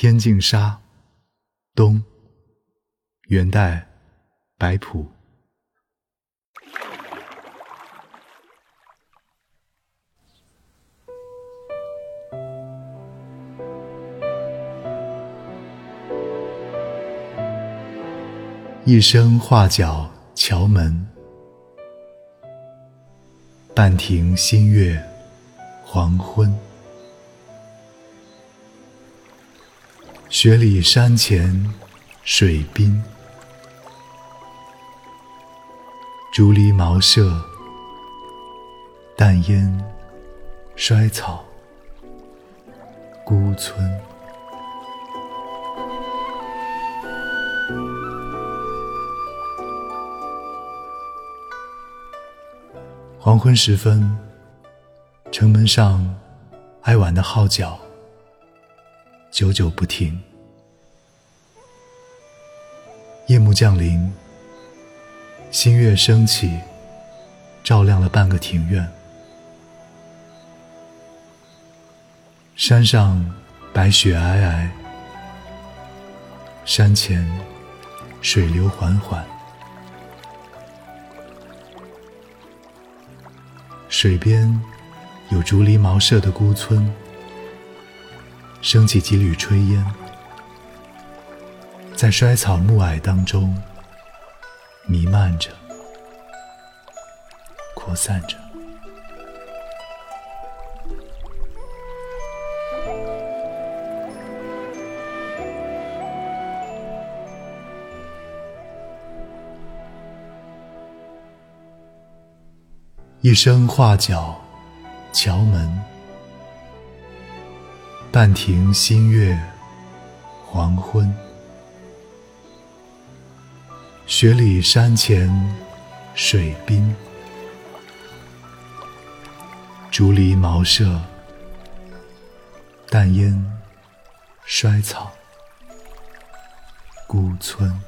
天净沙，冬，元代，白朴。一声画角桥门，半庭新月黄昏。雪里山前水滨，竹篱茅舍，淡烟衰草，孤村。黄昏时分，城门上哀婉的号角久久不停。夜幕降临，新月升起，照亮了半个庭院。山上白雪皑皑，山前水流缓缓。水边有竹篱茅舍的孤村，升起几缕炊烟，在衰草暮霭当中弥漫着、扩散着。一声画角，桥门，半庭新月，黄昏。雪里山前水滨，竹篱茅舍，淡烟衰草，孤村。